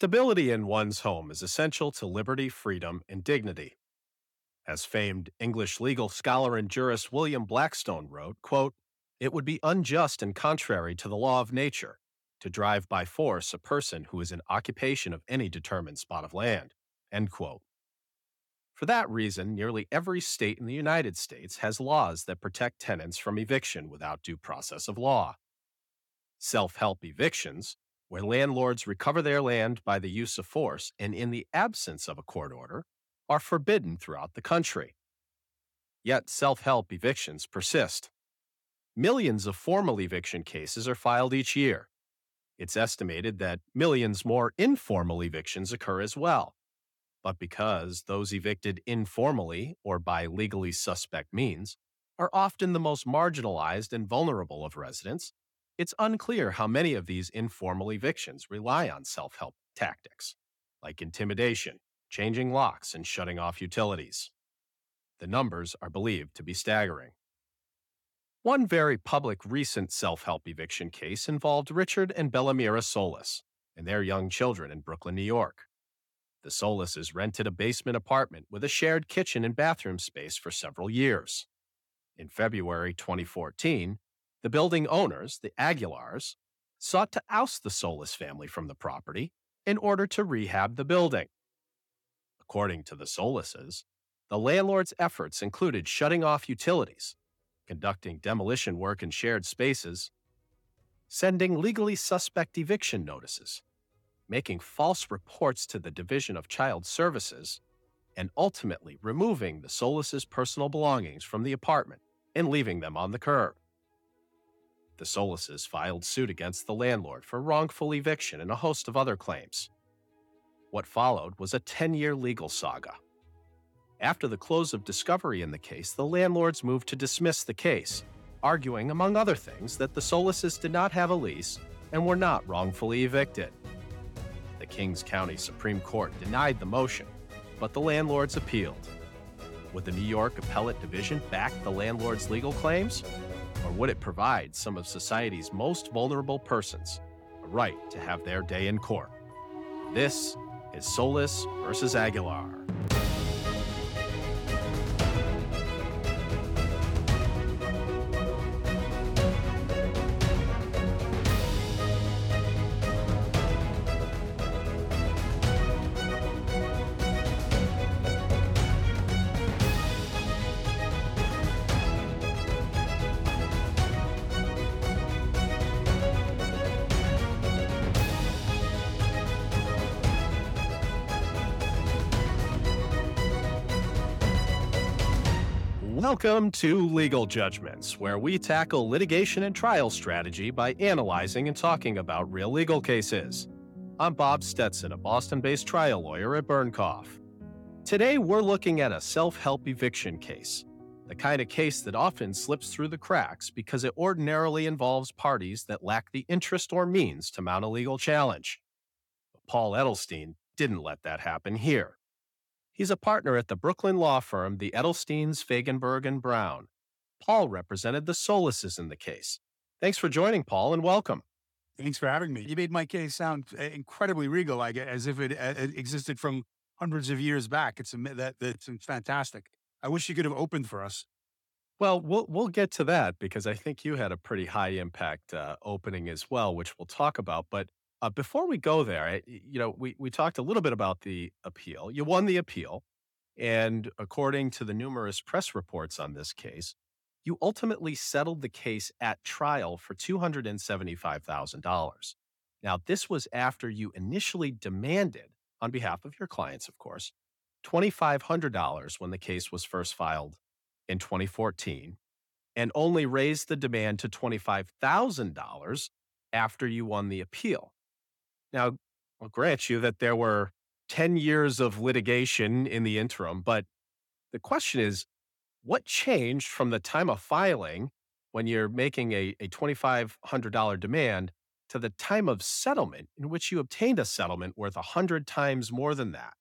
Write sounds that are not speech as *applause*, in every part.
Stability in one's home is essential to liberty, freedom, and dignity. As famed English legal scholar and jurist William Blackstone wrote, quote, It would be unjust and contrary to the law of nature to drive by force a person who is in occupation of any determined spot of land. End quote. For that reason, nearly every state in the United States has laws that protect tenants from eviction without due process of law. Self help evictions, where landlords recover their land by the use of force and in the absence of a court order, are forbidden throughout the country. Yet self help evictions persist. Millions of formal eviction cases are filed each year. It's estimated that millions more informal evictions occur as well. But because those evicted informally or by legally suspect means are often the most marginalized and vulnerable of residents, it's unclear how many of these informal evictions rely on self help tactics, like intimidation, changing locks, and shutting off utilities. The numbers are believed to be staggering. One very public recent self help eviction case involved Richard and Bellamira Solis and their young children in Brooklyn, New York. The Solises rented a basement apartment with a shared kitchen and bathroom space for several years. In February 2014, the building owners, the Aguilars, sought to oust the Solis family from the property in order to rehab the building. According to the Solises, the landlord's efforts included shutting off utilities, conducting demolition work in shared spaces, sending legally suspect eviction notices, making false reports to the Division of Child Services, and ultimately removing the Solis's personal belongings from the apartment and leaving them on the curb. The Solises filed suit against the landlord for wrongful eviction and a host of other claims. What followed was a 10 year legal saga. After the close of discovery in the case, the landlords moved to dismiss the case, arguing, among other things, that the Solises did not have a lease and were not wrongfully evicted. The Kings County Supreme Court denied the motion, but the landlords appealed. Would the New York Appellate Division back the landlord's legal claims? Or would it provide some of society's most vulnerable persons a right to have their day in court? This is Solis versus Aguilar. Welcome to Legal Judgments, where we tackle litigation and trial strategy by analyzing and talking about real legal cases. I'm Bob Stetson, a Boston based trial lawyer at Bernkopf. Today, we're looking at a self help eviction case, the kind of case that often slips through the cracks because it ordinarily involves parties that lack the interest or means to mount a legal challenge. But Paul Edelstein didn't let that happen here. He's a partner at the Brooklyn law firm, the Edelsteins, Faegenburg, and Brown. Paul represented the Solises in the case. Thanks for joining, Paul, and welcome. Thanks for having me. You made my case sound uh, incredibly regal, like as if it, uh, it existed from hundreds of years back. It's that that's fantastic. I wish you could have opened for us. Well, we'll we'll get to that because I think you had a pretty high impact uh, opening as well, which we'll talk about. But uh, before we go there, you know, we, we talked a little bit about the appeal. You won the appeal. And according to the numerous press reports on this case, you ultimately settled the case at trial for $275,000. Now, this was after you initially demanded, on behalf of your clients, of course, $2,500 when the case was first filed in 2014, and only raised the demand to $25,000 after you won the appeal. Now, I'll grant you that there were 10 years of litigation in the interim, but the question is what changed from the time of filing when you're making a, a $2,500 demand to the time of settlement in which you obtained a settlement worth 100 times more than that?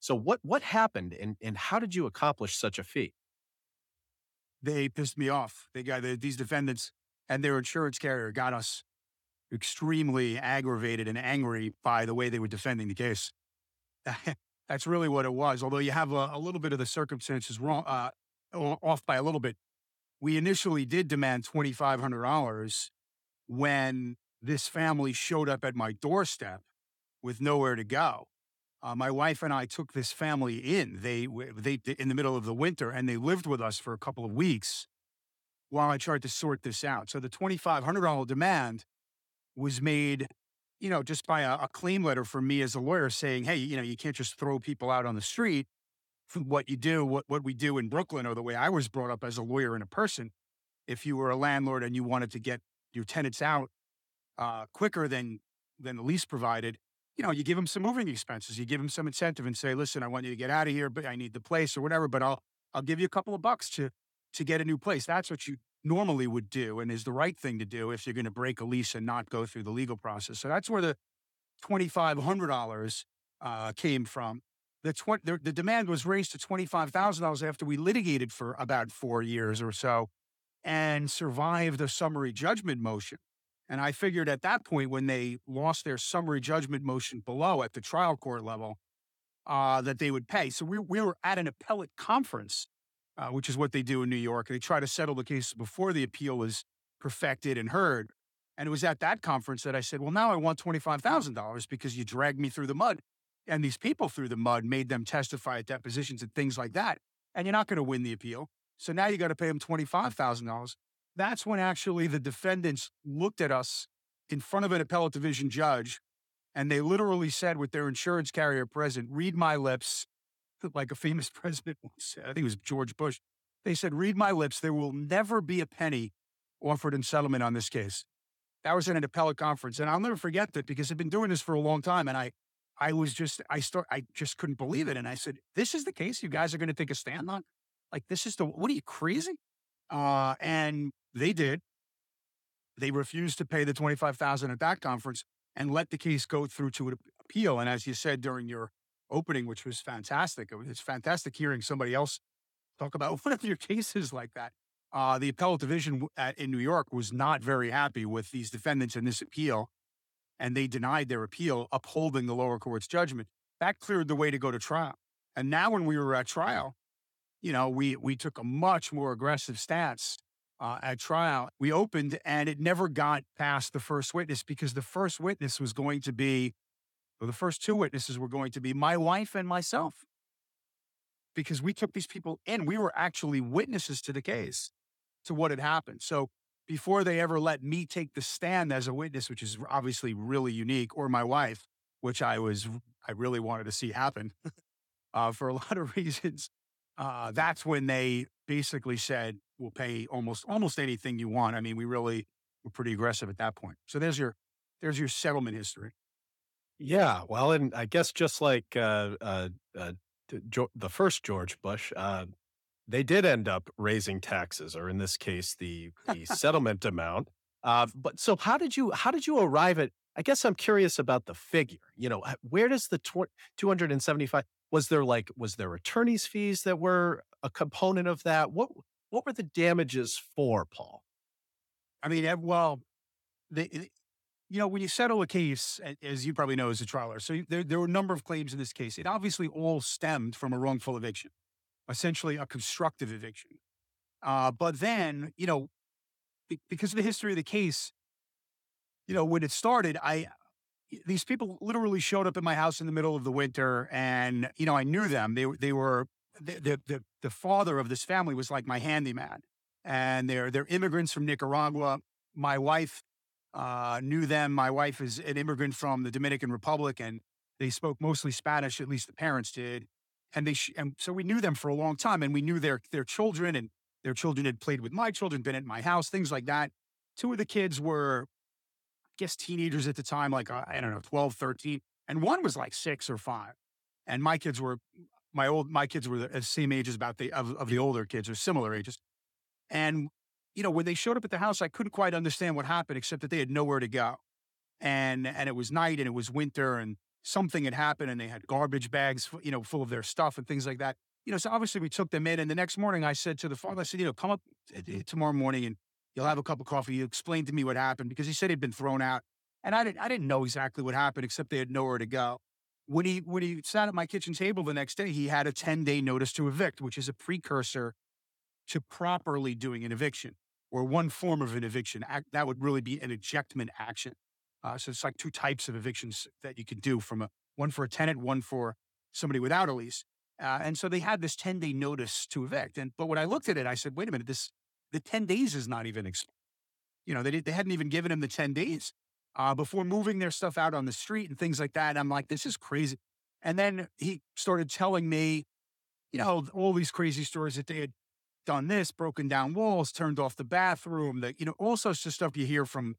So, what, what happened and, and how did you accomplish such a feat? They pissed me off. They got these defendants and their insurance carrier got us extremely aggravated and angry by the way they were defending the case. *laughs* That's really what it was. Although you have a, a little bit of the circumstances wrong, uh, off by a little bit. We initially did demand $2,500 when this family showed up at my doorstep with nowhere to go. Uh, my wife and I took this family in. They, they, in the middle of the winter, and they lived with us for a couple of weeks while I tried to sort this out. So the $2,500 demand was made, you know, just by a, a claim letter from me as a lawyer saying, hey, you know, you can't just throw people out on the street. What you do, what, what we do in Brooklyn, or the way I was brought up as a lawyer and a person, if you were a landlord and you wanted to get your tenants out uh, quicker than than the lease provided, you know, you give them some moving expenses. You give them some incentive and say, listen, I want you to get out of here, but I need the place or whatever, but I'll I'll give you a couple of bucks to to get a new place. That's what you normally would do and is the right thing to do if you're going to break a lease and not go through the legal process. So that's where the $2,500 uh, came from. The, tw- the, the demand was raised to $25,000 after we litigated for about four years or so and survived a summary judgment motion. And I figured at that point, when they lost their summary judgment motion below at the trial court level, uh, that they would pay. So we, we were at an appellate conference uh, which is what they do in New York. They try to settle the case before the appeal is perfected and heard. And it was at that conference that I said, well, now I want $25,000 because you dragged me through the mud. And these people through the mud made them testify at depositions and things like that. And you're not going to win the appeal. So now you got to pay them $25,000. That's when actually the defendants looked at us in front of an appellate division judge and they literally said with their insurance carrier present, read my lips like a famous *laughs* president once said, I think it was George Bush. They said, read my lips, there will never be a penny offered in settlement on this case. That was in an appellate conference. And I'll never forget that because I've been doing this for a long time. And I, I was just, I start, I just couldn't believe it. And I said, this is the case you guys are going to take a stand on? Like, this is the, what are you crazy? Uh, and they did. They refused to pay the 25,000 at that conference and let the case go through to an appeal. And as you said during your opening, which was fantastic. It was fantastic hearing somebody else talk about *laughs* one of your cases like that. Uh, the appellate division at, in New York was not very happy with these defendants in this appeal, and they denied their appeal, upholding the lower court's judgment. That cleared the way to go to trial. And now, when we were at trial, you know, we we took a much more aggressive stance uh, at trial. We opened, and it never got past the first witness because the first witness was going to be well, the first two witnesses were going to be my wife and myself because we took these people in. We were actually witnesses to the case, to what had happened. So before they ever let me take the stand as a witness, which is obviously really unique, or my wife, which I was, I really wanted to see happen *laughs* uh, for a *laughs* lot of reasons. Uh, that's when they basically said, "We'll pay almost almost anything you want." I mean, we really were pretty aggressive at that point. So there's your there's your settlement history. Yeah, well, and I guess just like uh, uh, uh, the first George Bush, uh, they did end up raising taxes, or in this case, the the *laughs* settlement amount. Uh, but so, how did you how did you arrive at? I guess I'm curious about the figure. You know, where does the tw- 275? Was there like was there attorney's fees that were a component of that? What what were the damages for, Paul? I mean, well, the you know, when you settle a case, as you probably know as a trialer, so there, there were a number of claims in this case. It obviously all stemmed from a wrongful eviction, essentially a constructive eviction. Uh, but then, you know, because of the history of the case, you know, when it started, I these people literally showed up at my house in the middle of the winter, and you know, I knew them. They they were the the the father of this family was like my handyman, and they're they're immigrants from Nicaragua. My wife uh, knew them. My wife is an immigrant from the Dominican Republic, and they spoke mostly Spanish. At least the parents did, and they sh- and so we knew them for a long time, and we knew their their children, and their children had played with my children, been at my house, things like that. Two of the kids were, I guess, teenagers at the time, like uh, I don't know, 12, 13, and one was like six or five, and my kids were my old my kids were the same age as about the of, of the older kids or similar ages, and you know, when they showed up at the house, I couldn't quite understand what happened, except that they had nowhere to go. And and it was night and it was winter and something had happened and they had garbage bags, you know, full of their stuff and things like that. You know, so obviously we took them in. And the next morning I said to the father, I said, you know, come up eh, eh, tomorrow morning and you'll have a cup of coffee. You explain to me what happened because he said he'd been thrown out. And I didn't, I didn't know exactly what happened, except they had nowhere to go. When he, when he sat at my kitchen table the next day, he had a 10 day notice to evict, which is a precursor to properly doing an eviction or one form of an eviction. That would really be an ejectment action. Uh, so it's like two types of evictions that you could do from a one for a tenant, one for somebody without a lease. Uh, and so they had this 10 day notice to evict. And but when I looked at it, I said, wait a minute, this the 10 days is not even expired. You know, they, they hadn't even given him the 10 days uh, before moving their stuff out on the street and things like that. I'm like, this is crazy. And then he started telling me, you know, all these crazy stories that they had done this, broken down walls, turned off the bathroom, that, you know, all sorts of stuff you hear from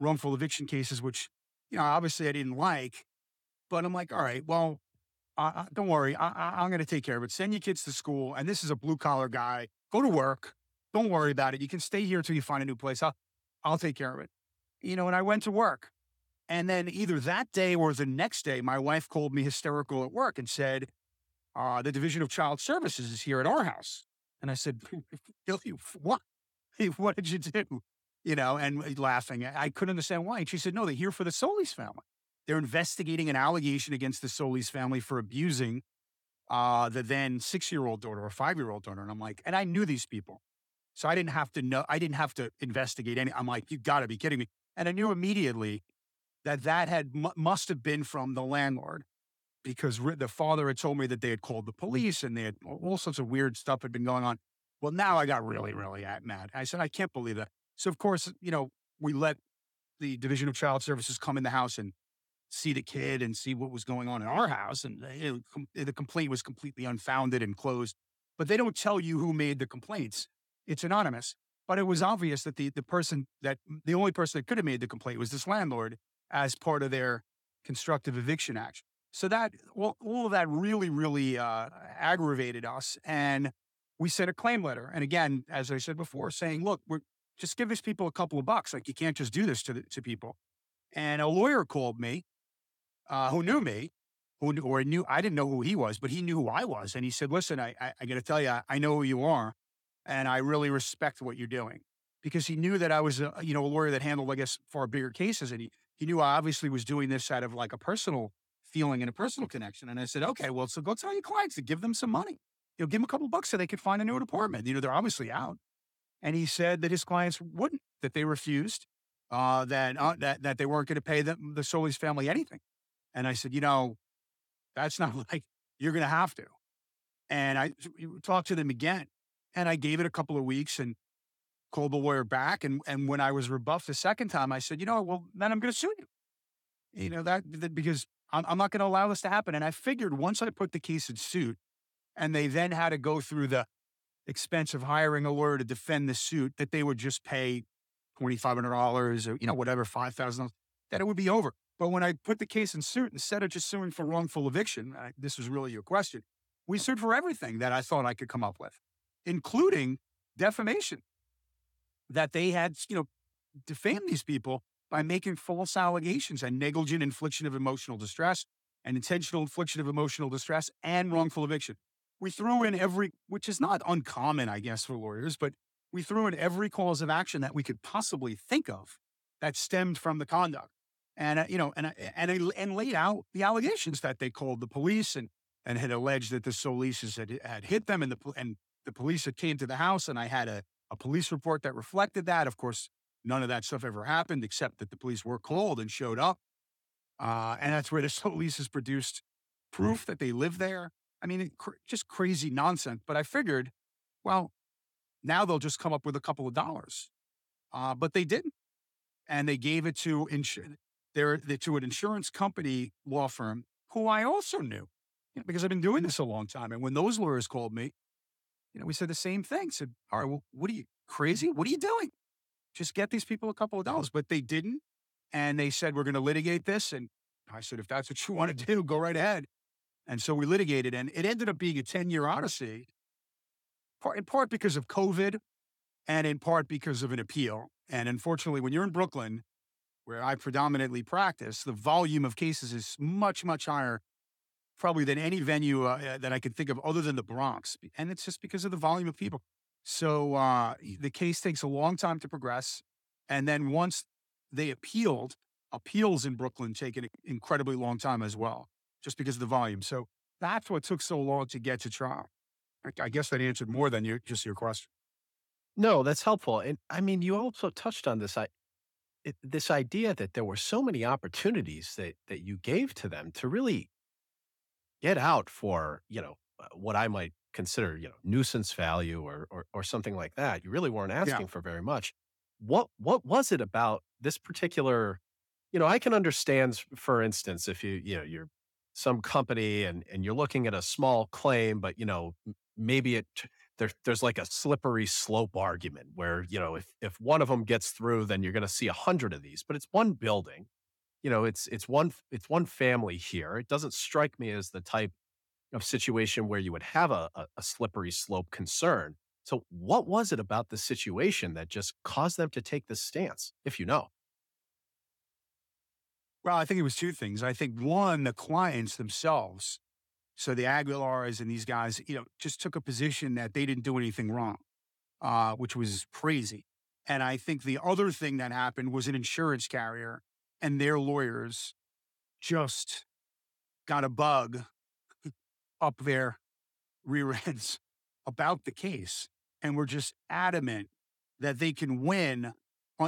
wrongful eviction cases, which, you know, obviously I didn't like. But I'm like, all right, well, uh, don't worry, I, am going to take care of it. Send your kids to school. And this is a blue collar guy. Go to work. Don't worry about it. You can stay here until you find a new place. I'll, I'll take care of it. You know, and I went to work. And then either that day or the next day, my wife called me hysterical at work and said, uh, the Division of Child Services is here at our house. And I said, what? *laughs* What did you do? You know, and laughing. I couldn't understand why. And she said, no, they're here for the Solis family. They're investigating an allegation against the Solis family for abusing uh, the then six year old daughter or five year old daughter. And I'm like, and I knew these people. So I didn't have to know, I didn't have to investigate any. I'm like, you got to be kidding me. And I knew immediately that that had must have been from the landlord because the father had told me that they had called the police and they had all sorts of weird stuff had been going on. Well, now I got really, really mad. I said, I can't believe that. So, of course, you know, we let the Division of Child Services come in the house and see the kid and see what was going on in our house. And it, the complaint was completely unfounded and closed. But they don't tell you who made the complaints. It's anonymous. But it was obvious that the, the person that the only person that could have made the complaint was this landlord as part of their constructive eviction action. So that all, all of that really, really uh, aggravated us. And we sent a claim letter. And again, as I said before, saying, look, we're just give these people a couple of bucks. Like you can't just do this to, the, to people. And a lawyer called me uh, who knew me, who or knew I didn't know who he was, but he knew who I was, and he said, "Listen, I I, I got to tell you, I know who you are, and I really respect what you're doing." Because he knew that I was, a, you know, a lawyer that handled, I guess, far bigger cases, and he he knew I obviously was doing this out of like a personal feeling and a personal connection. And I said, okay, well, so go tell your clients to give them some money. You know, give them a couple bucks so they could find a new apartment. You know, they're obviously out. And he said that his clients wouldn't, that they refused, uh, that uh, that that they weren't going to pay them, the Solis family anything. And I said, you know, that's not *laughs* like you're going to have to. And I talked to them again. And I gave it a couple of weeks and called the lawyer back. And, and when I was rebuffed the second time, I said, you know, well, then I'm going to sue you. You know, that, that because I'm, I'm not going to allow this to happen. And I figured once I put the case in suit and they then had to go through the expense of hiring a lawyer to defend the suit, that they would just pay $2,500 or, you know, whatever, $5,000, that it would be over. But when I put the case in suit, instead of just suing for wrongful eviction, I, this was really your question, we sued for everything that I thought I could come up with, including defamation. That they had, you know, defamed these people by making false allegations and negligent infliction of emotional distress and intentional infliction of emotional distress and wrongful eviction. We threw in every, which is not uncommon, I guess, for lawyers, but we threw in every cause of action that we could possibly think of that stemmed from the conduct and uh, you know, and and and laid out the allegations that they called the police and and had alleged that the Solises had had hit them, and the and the police had came to the house, and I had a a police report that reflected that. Of course, none of that stuff ever happened, except that the police were called and showed up, uh, and that's where the Solises *laughs* produced proof that they live there. I mean, cr- just crazy nonsense. But I figured, well, now they'll just come up with a couple of dollars, uh, but they didn't, and they gave it to they're, they're to an insurance company law firm who I also knew you know, because I've been doing this a long time. And when those lawyers called me, you know, we said the same thing. Said, "All right, well, what are you crazy? What are you doing? Just get these people a couple of dollars." But they didn't, and they said we're going to litigate this. And I said, if that's what you want to *laughs* do, go right ahead. And so we litigated, and it ended up being a ten-year odyssey, in part because of COVID, and in part because of an appeal. And unfortunately, when you're in Brooklyn, where I predominantly practice, the volume of cases is much, much higher, probably than any venue uh, that I could think of other than the Bronx. And it's just because of the volume of people. So uh, the case takes a long time to progress. And then once they appealed, appeals in Brooklyn take an incredibly long time as well, just because of the volume. So that's what took so long to get to trial. I, I guess that answered more than your, just your question. No, that's helpful. And I mean, you also touched on this. I, it, this idea that there were so many opportunities that that you gave to them to really get out for you know uh, what I might consider you know nuisance value or or, or something like that. You really weren't asking yeah. for very much. What what was it about this particular? You know, I can understand, for instance, if you you know you're some company and and you're looking at a small claim, but you know maybe it there, there's like a slippery slope argument where you know if if one of them gets through, then you're going to see a hundred of these. But it's one building, you know, it's it's one it's one family here. It doesn't strike me as the type of situation where you would have a, a, a slippery slope concern. So, what was it about the situation that just caused them to take this stance, if you know? Well, I think it was two things. I think one, the clients themselves so the Aguilars and these guys, you know, just took a position that they didn't do anything wrong, uh, which was crazy. And I think the other thing that happened was an insurance carrier and their lawyers just got a bug up their rear *laughs* ends about the case and were just adamant that they can win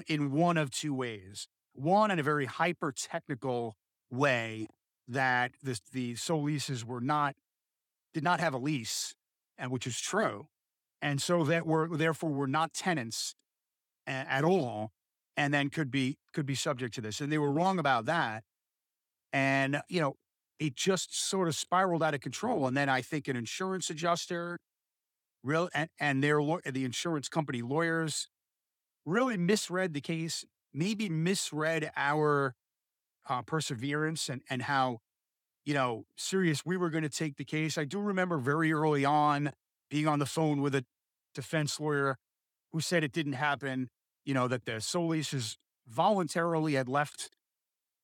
in one of two ways. One, in a very hyper technical way that the, the Solises were not, did not have a lease, and which is true. And so that were, therefore, were not tenants at all, and then could be, could be subject to this. And they were wrong about that. And, you know, it just sort of spiraled out of control. And then I think an insurance adjuster, real, and, and their, the insurance company lawyers really misread the case, maybe misread our uh, perseverance and, and how, you know, serious we were going to take the case. I do remember very early on being on the phone with a defense lawyer who said it didn't happen, you know, that the Solis voluntarily had left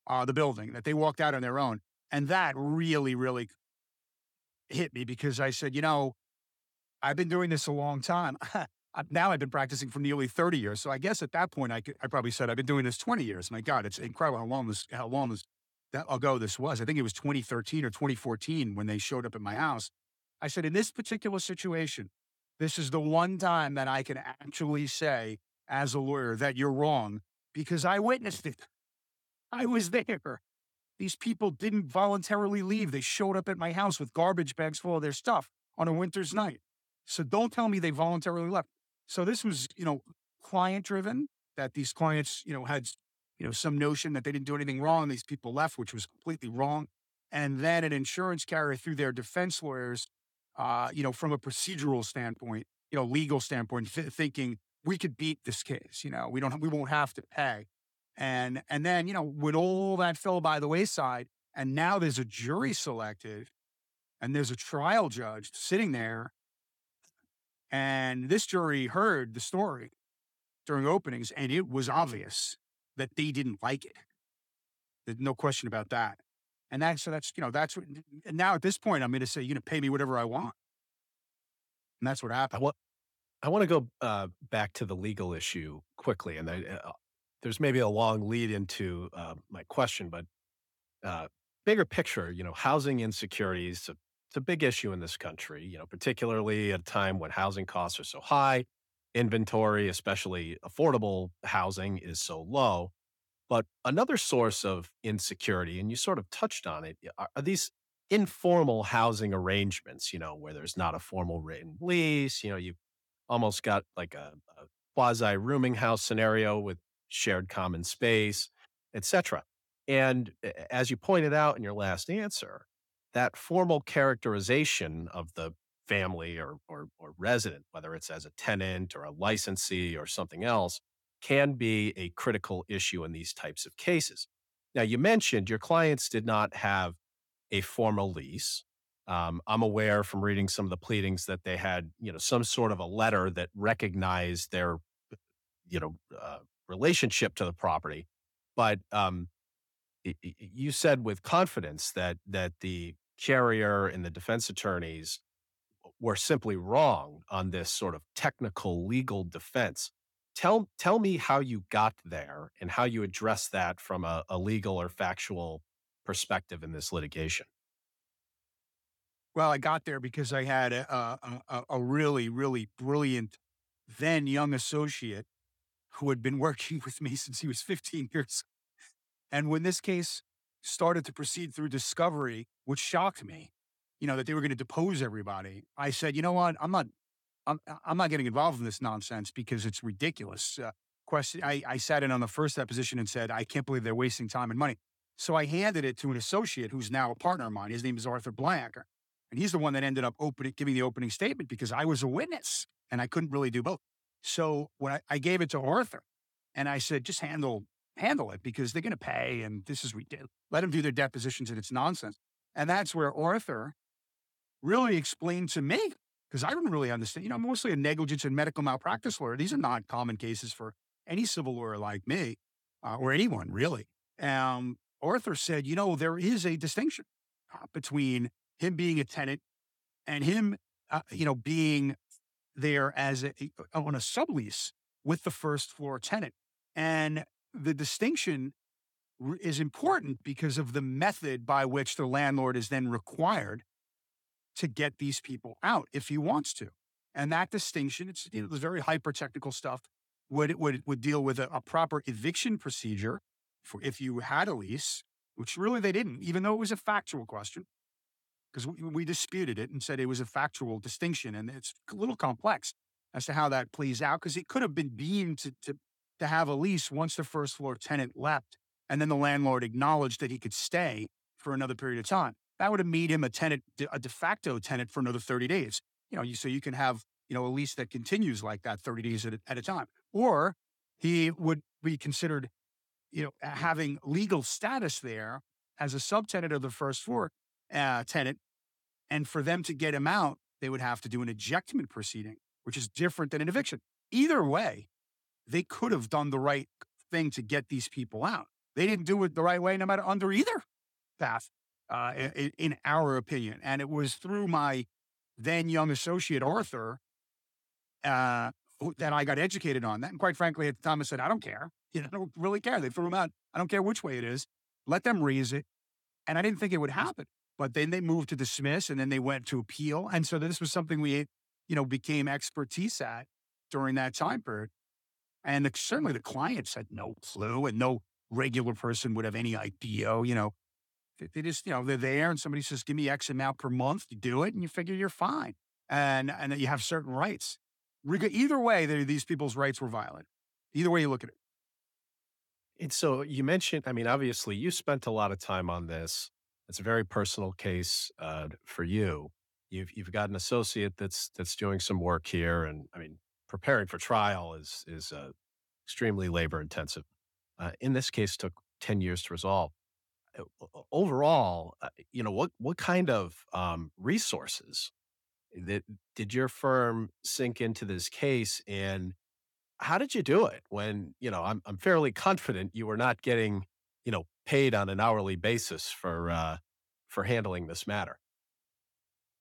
uh, the building, that they walked out on their own. And that really, really hit me because I said, you know, I've been doing this a long time. *laughs* now I've been practicing for nearly 30 years. So I guess at that point, I, could, I probably said I've been doing this 20 years. My God, it's incredible how long this, how long this, that ago this was. I think it was 2013 or 2014 when they showed up at my house. I said, in this particular situation, this is the one time that I can actually say as a lawyer that you're wrong because I witnessed it. I was there. These people didn't voluntarily leave. They showed up at my house with garbage bags full of their stuff on a winter's night. So don't tell me they voluntarily left. So this was, you know, client driven that these clients, you know, had, you know, some notion that they didn't do anything wrong. These people left, which was completely wrong. And then an insurance carrier through their defense lawyers, uh, you know, from a procedural standpoint, you know, legal standpoint, th- thinking we could beat this case. You know, we don't, we won't have to pay. And and then you know when all that fell by the wayside, and now there's a jury selected, and there's a trial judge sitting there and this jury heard the story during openings, and it was obvious that they didn't like it. There's no question about that. And that's so that's you know that's what. Now at this point, I'm going to say going to pay me whatever I want, and that's what happened. I want, I want to go uh, back to the legal issue quickly, and I, uh, there's maybe a long lead into uh, my question, but uh, bigger picture, you know, housing insecurities, it's a big issue in this country, you know, particularly at a time when housing costs are so high, inventory, especially affordable housing, is so low. But another source of insecurity, and you sort of touched on it, are, are these informal housing arrangements, you know, where there's not a formal written lease. You know, you've almost got like a, a quasi rooming house scenario with shared common space, etc. And as you pointed out in your last answer, that formal characterization of the family or, or, or resident, whether it's as a tenant or a licensee or something else, can be a critical issue in these types of cases. Now, you mentioned your clients did not have a formal lease. Um, I'm aware from reading some of the pleadings that they had, you know, some sort of a letter that recognized their, you know, uh, relationship to the property. But um, you said with confidence that that the carrier and the defense attorneys were simply wrong on this sort of technical legal defense. tell tell me how you got there and how you address that from a, a legal or factual perspective in this litigation. Well, I got there because I had a, a, a really, really brilliant then young associate who had been working with me since he was 15 years. And when this case started to proceed through discovery, which shocked me, you know, that they were going to depose everybody, I said, you know what? I'm not, I'm, I'm not getting involved in this nonsense because it's ridiculous. Uh, question. I, I sat in on the first deposition and said, I can't believe they're wasting time and money. So I handed it to an associate who's now a partner of mine. His name is Arthur Blank. And he's the one that ended up opening, giving the opening statement because I was a witness and I couldn't really do both. So when I, I gave it to Arthur and I said, just handle, handle it because they're going to pay and this is ridiculous. Let them do their depositions and it's nonsense. And that's where Arthur really explained to me because I didn't really understand. You know, I'm mostly a negligence and medical malpractice lawyer. These are not common cases for any civil lawyer like me uh, or anyone really. Um, Arthur said, you know, there is a distinction uh, between him being a tenant and him, uh, you know, being there as a, on a sublease with the first floor tenant. And the distinction is important because of the method by which the landlord is then required to get these people out if he wants to. And that distinction, it's, you know, it's very hyper technical stuff, would, would, would deal with a, a proper eviction procedure for if you had a lease, which really they didn't, even though it was a factual question because we, we, disputed it and said it was a factual distinction. And it's a little complex as to how that plays out because it could have been deemed to, to, to have a lease once the first floor tenant left and then the landlord acknowledged that he could stay for another period of time. That would have made him a tenant, a de facto tenant for another 30 days. You know, you, so you can have, you know, a lease that continues like that 30 days at at a time. Or he would be considered, you know, having legal status there as a subtenant of the first floor uh, tenant. And for them to get him out, they would have to do an ejectment proceeding, which is different than an eviction. Either way, they could have done the right thing to get these people out. They didn't do it the right way, no matter under either path, uh, in, in our opinion. And it was through my then young associate, Arthur, uh, that I got educated on that. And quite frankly, at the time, I said, I don't care. *laughs* You know, I don't really care. They threw him out. I don't care which way it is. Let them raise it. And I didn't think it would happen. But then they moved to dismiss and then they went to appeal. And so this was something we, you know, became expertise at during that time period. And certainly the clients had no clue and no regular person would have any idea, you know, they, just, you know, they're there and somebody says, give me X amount per month, you do it and you figure you're fine. And, and that you have certain rights. Either way, these people's rights were violated. Either way you look at it. And so you mentioned, I mean, obviously you spent a lot of time on this. It's a very personal case uh, for you. You've you've got an associate that's that's doing some work here, and I mean, preparing for trial is is uh, extremely labor intensive. Uh, in this case, took ten years to resolve. Uh, overall, uh, you know what what kind of um, resources that did your firm sink into this case, and how did you do it? When you know, I'm I'm fairly confident you were not getting you know paid on an hourly basis for uh, for handling this matter.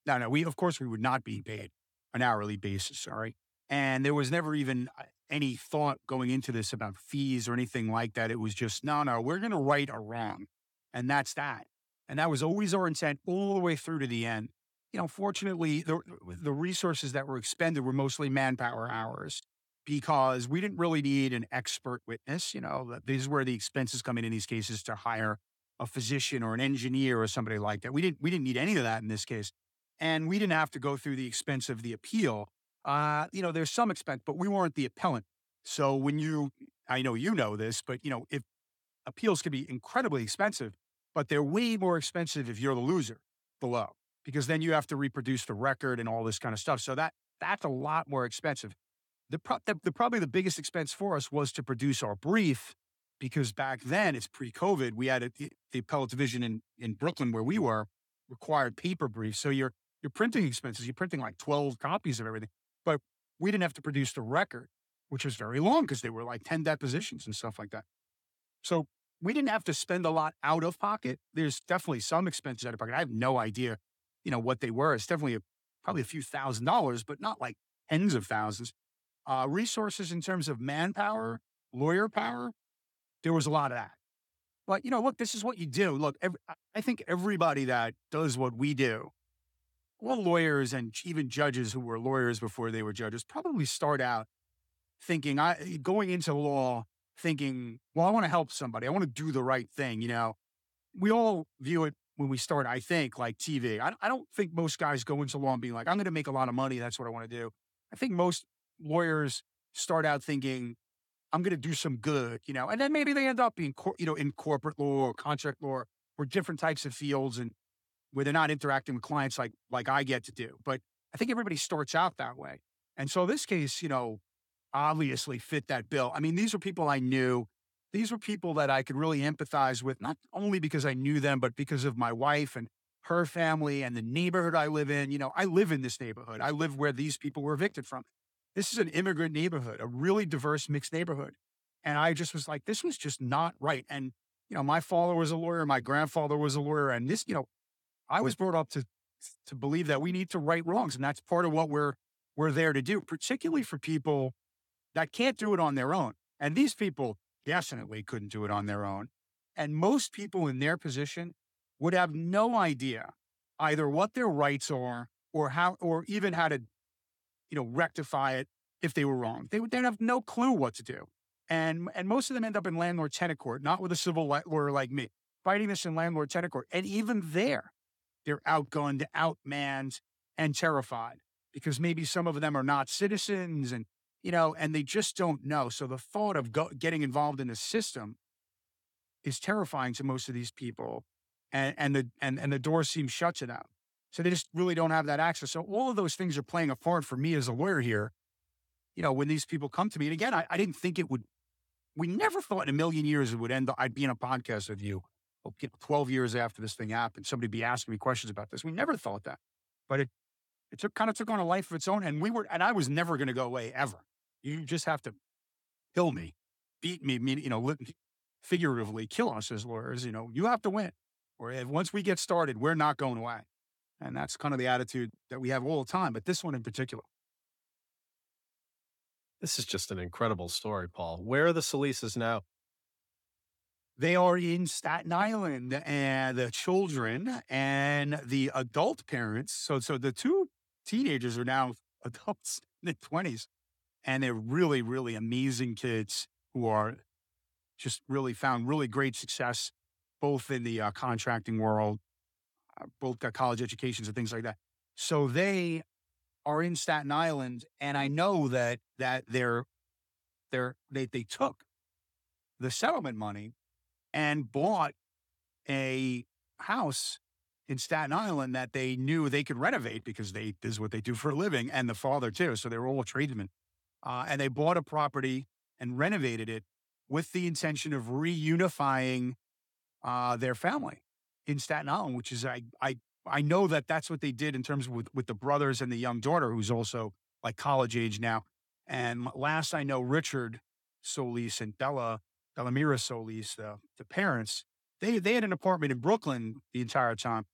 No, no, we of course we would not be paid an hourly basis. Sorry, and there was never even uh, any thought going into this about fees or anything like that. It was just no, no, we're going to right a wrong, and that's that. And that was always our intent all the way through to the end. You know, fortunately, the, the resources that were expended were mostly manpower hours because we didn't really need an expert witness. You know, this is where the expenses come in in these cases to hire a physician or an engineer or somebody like that. We didn't we didn't need any of that in this case, and we didn't have to go through the expense of the appeal. Uh, you know, there's some expense, but we weren't the appellant. So when you, I know you know this, but you know, if appeals can be incredibly expensive, but they're way more expensive if you're the loser below, because then you have to reproduce the record and all this kind of stuff. So that that's a lot more expensive. The, pro- the, the, probably the biggest expense for us was to produce our brief because back then it's pre-COVID. We had a, the appellate division in, in Brooklyn where we were required paper briefs. So your your printing expenses, you're printing like 12 copies of everything. But we didn't have to produce the record, which was very long because they were like 10 depositions and stuff like that. So we didn't have to spend a lot out of pocket. There's definitely some expenses out of pocket. I have no idea, you know, what they were. It's definitely a, probably a few thousand dollars, but not like tens of thousands. Uh, resources in terms of manpower, lawyer power, there was a lot of that. But, you know, look, this is what you do. Look, every, I think everybody that does what we do, well, lawyers and even judges who were lawyers before they were judges, probably start out thinking, I going into law, thinking, well, I want to help somebody. I want to do the right thing. You know, we all view it when we start, I think, like TV. I, I don't think most guys go into law and being like, I'm going to make a lot of money. That's what I want to do. I think most lawyers start out thinking, I'm going to do some good, you know, and then maybe they end up being, cor- you know, in corporate law or contract law or different types of fields and where they're not interacting with clients like, like I get to do. But I think everybody starts out that way. And so this case, you know, obviously fit that bill. I mean, these were people I knew. These were people that I could really empathize with, not only because I knew them, but because of my wife and her family and the neighborhood I live in. You know, I live in this neighborhood. I live where these people were evicted from. This is an immigrant neighborhood, a really diverse, mixed neighborhood. And I just was like, this was just not right. And, you know, my father was a lawyer, my grandfather was a lawyer. And this, you know, I was brought up to to believe that we need to right wrongs. And that's part of what we're we're there to do, particularly for people that can't do it on their own. And these people definitely couldn't do it on their own. And most people in their position would have no idea either what their rights are or how or even how to you know, rectify it if they were wrong. They would have no clue what to do. And, and most of them end up in landlord tenant court, not with a civil lawyer like me, fighting this in landlord tenant court. And even there, they're outgunned, outmanned, and terrified because maybe some of them are not citizens and, you know, and they just don't know. So the thought of go, getting involved in the system is terrifying to most of these people. And, and the and, and the door seems shut to them. So they just really don't have that access. So all of those things are playing a part for me as a lawyer here. You know, when these people come to me, and again, I, I didn't think it would, we never thought in a million years it would end, up I'd be in a podcast with you 12 years after this thing happened, somebody be asking me questions about this. We never thought that. But it, it took kind of took on a life of its own. And we were, and I was never going to go away ever. You just have to kill me, beat me, you know, figuratively kill us as lawyers. You know, you have to win. Or if once we get started, we're not going away. And that's kind of the attitude that we have all the time, but this one in particular. This is just an incredible story, Paul. Where are the Solis's now? They are in Staten Island, and the children and the adult parents. So, so the two teenagers are now *laughs* adults in their twenties, and they're really, really amazing kids who are just really found really great success, both in the uh, contracting world both got college educations and things like that. So they are in Staten Island, and I know that that they're they're they they took the settlement money and bought a house in Staten Island that they knew they could renovate because they this is what they do for a living, and the father too. So they were all tradesmen, uh, and they bought a property and renovated it with the intention of reunifying uh, their family in Staten Island, which is I I I know that that's what they did in terms with, with the brothers and the young daughter who's also like college age now. And last I know, Richard Solis and Bella Bellamira Solis, the, the parents, they they had an apartment in Brooklyn the entire time.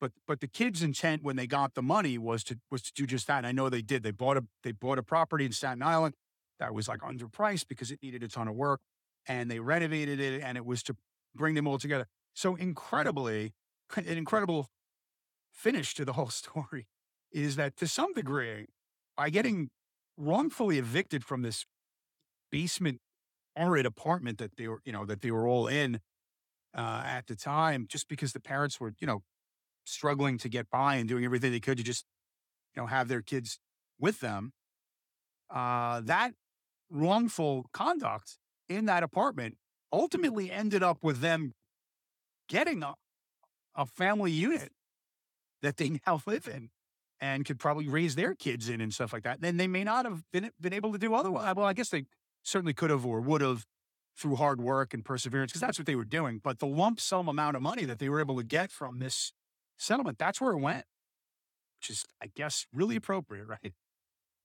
But but the kids' intent when they got the money was to was to do just that. And I know they did. They bought a they bought a property in Staten Island that was like underpriced because it needed a ton of work, and they renovated it, and it was to bring them all together. So incredibly, an incredible finish to the whole *laughs* story is that to some degree, by getting wrongfully evicted from this basement horrid apartment that they were, you know, that they were all in uh, at the time, just because the parents were, you know, struggling to get by and doing everything they could to just, you know, have their kids with them. Uh, that wrongful conduct in that apartment ultimately ended up with them getting a, a family unit that they now *laughs* live in and could probably raise their kids in and stuff like that. Then they may not have been, been able to do otherwise. Uh, well, I guess they certainly could have or would have through hard work and perseverance because that's what they were doing. But the lump sum amount of money that they were able to get from this settlement, that's where it went, which is, I guess, really appropriate, *laughs* right?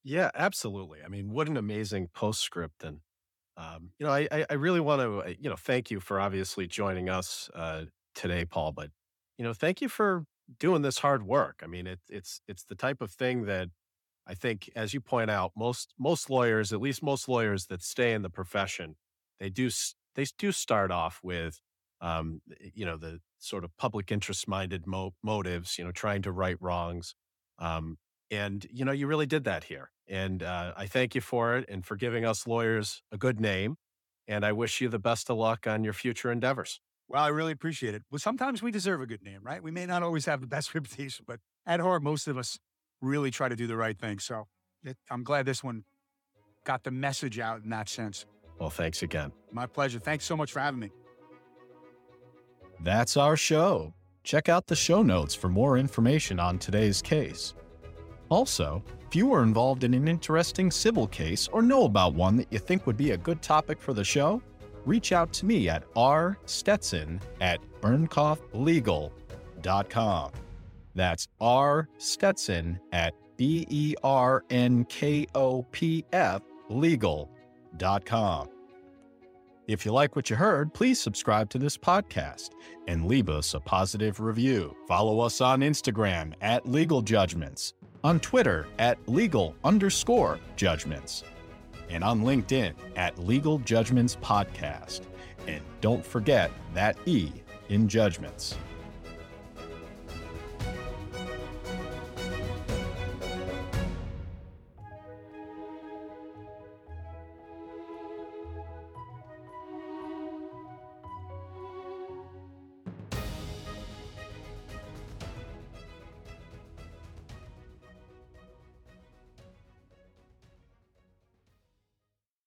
Yeah, absolutely. I mean, what an amazing postscript and um, you know, I, I really want to, uh, you know, thank you for obviously joining us uh, today, Paul. But you know, thank you for doing this hard work. I mean, it, it's it's the type of thing that I think, as you point out, most most lawyers, at least most lawyers that stay in the profession, they do they do start off with, um, you know, the sort of public interest minded mo- motives, you know, trying to right wrongs, um, and you know, you really did that here, and uh, I thank you for it and for giving us lawyers a good name, and I wish you the best of luck on your future endeavors. Well, I really appreciate it. Well, sometimes we deserve a good name, right? We may not always have the best *laughs* reputation, but at heart, most of us really try to do the right thing. So it, I'm glad this one got the message out in that sense. Well, thanks again. My pleasure. Thanks so much for having me. That's our show. Check out the show notes for more information on today's case. Also, if you were involved in an interesting civil case or know about one that you think would be a good topic for the show, reach out to me at rstetson at bernkopflegal.com. That's R Stetson at B E R N K O P F legal.com. If you like what you heard, please subscribe to this podcast and leave us a positive review. Follow us on Instagram at Legal Judgements, on Twitter at legal underscore judgments, and on LinkedIn at Legal Judgements Podcast. And don't forget that E in judgments.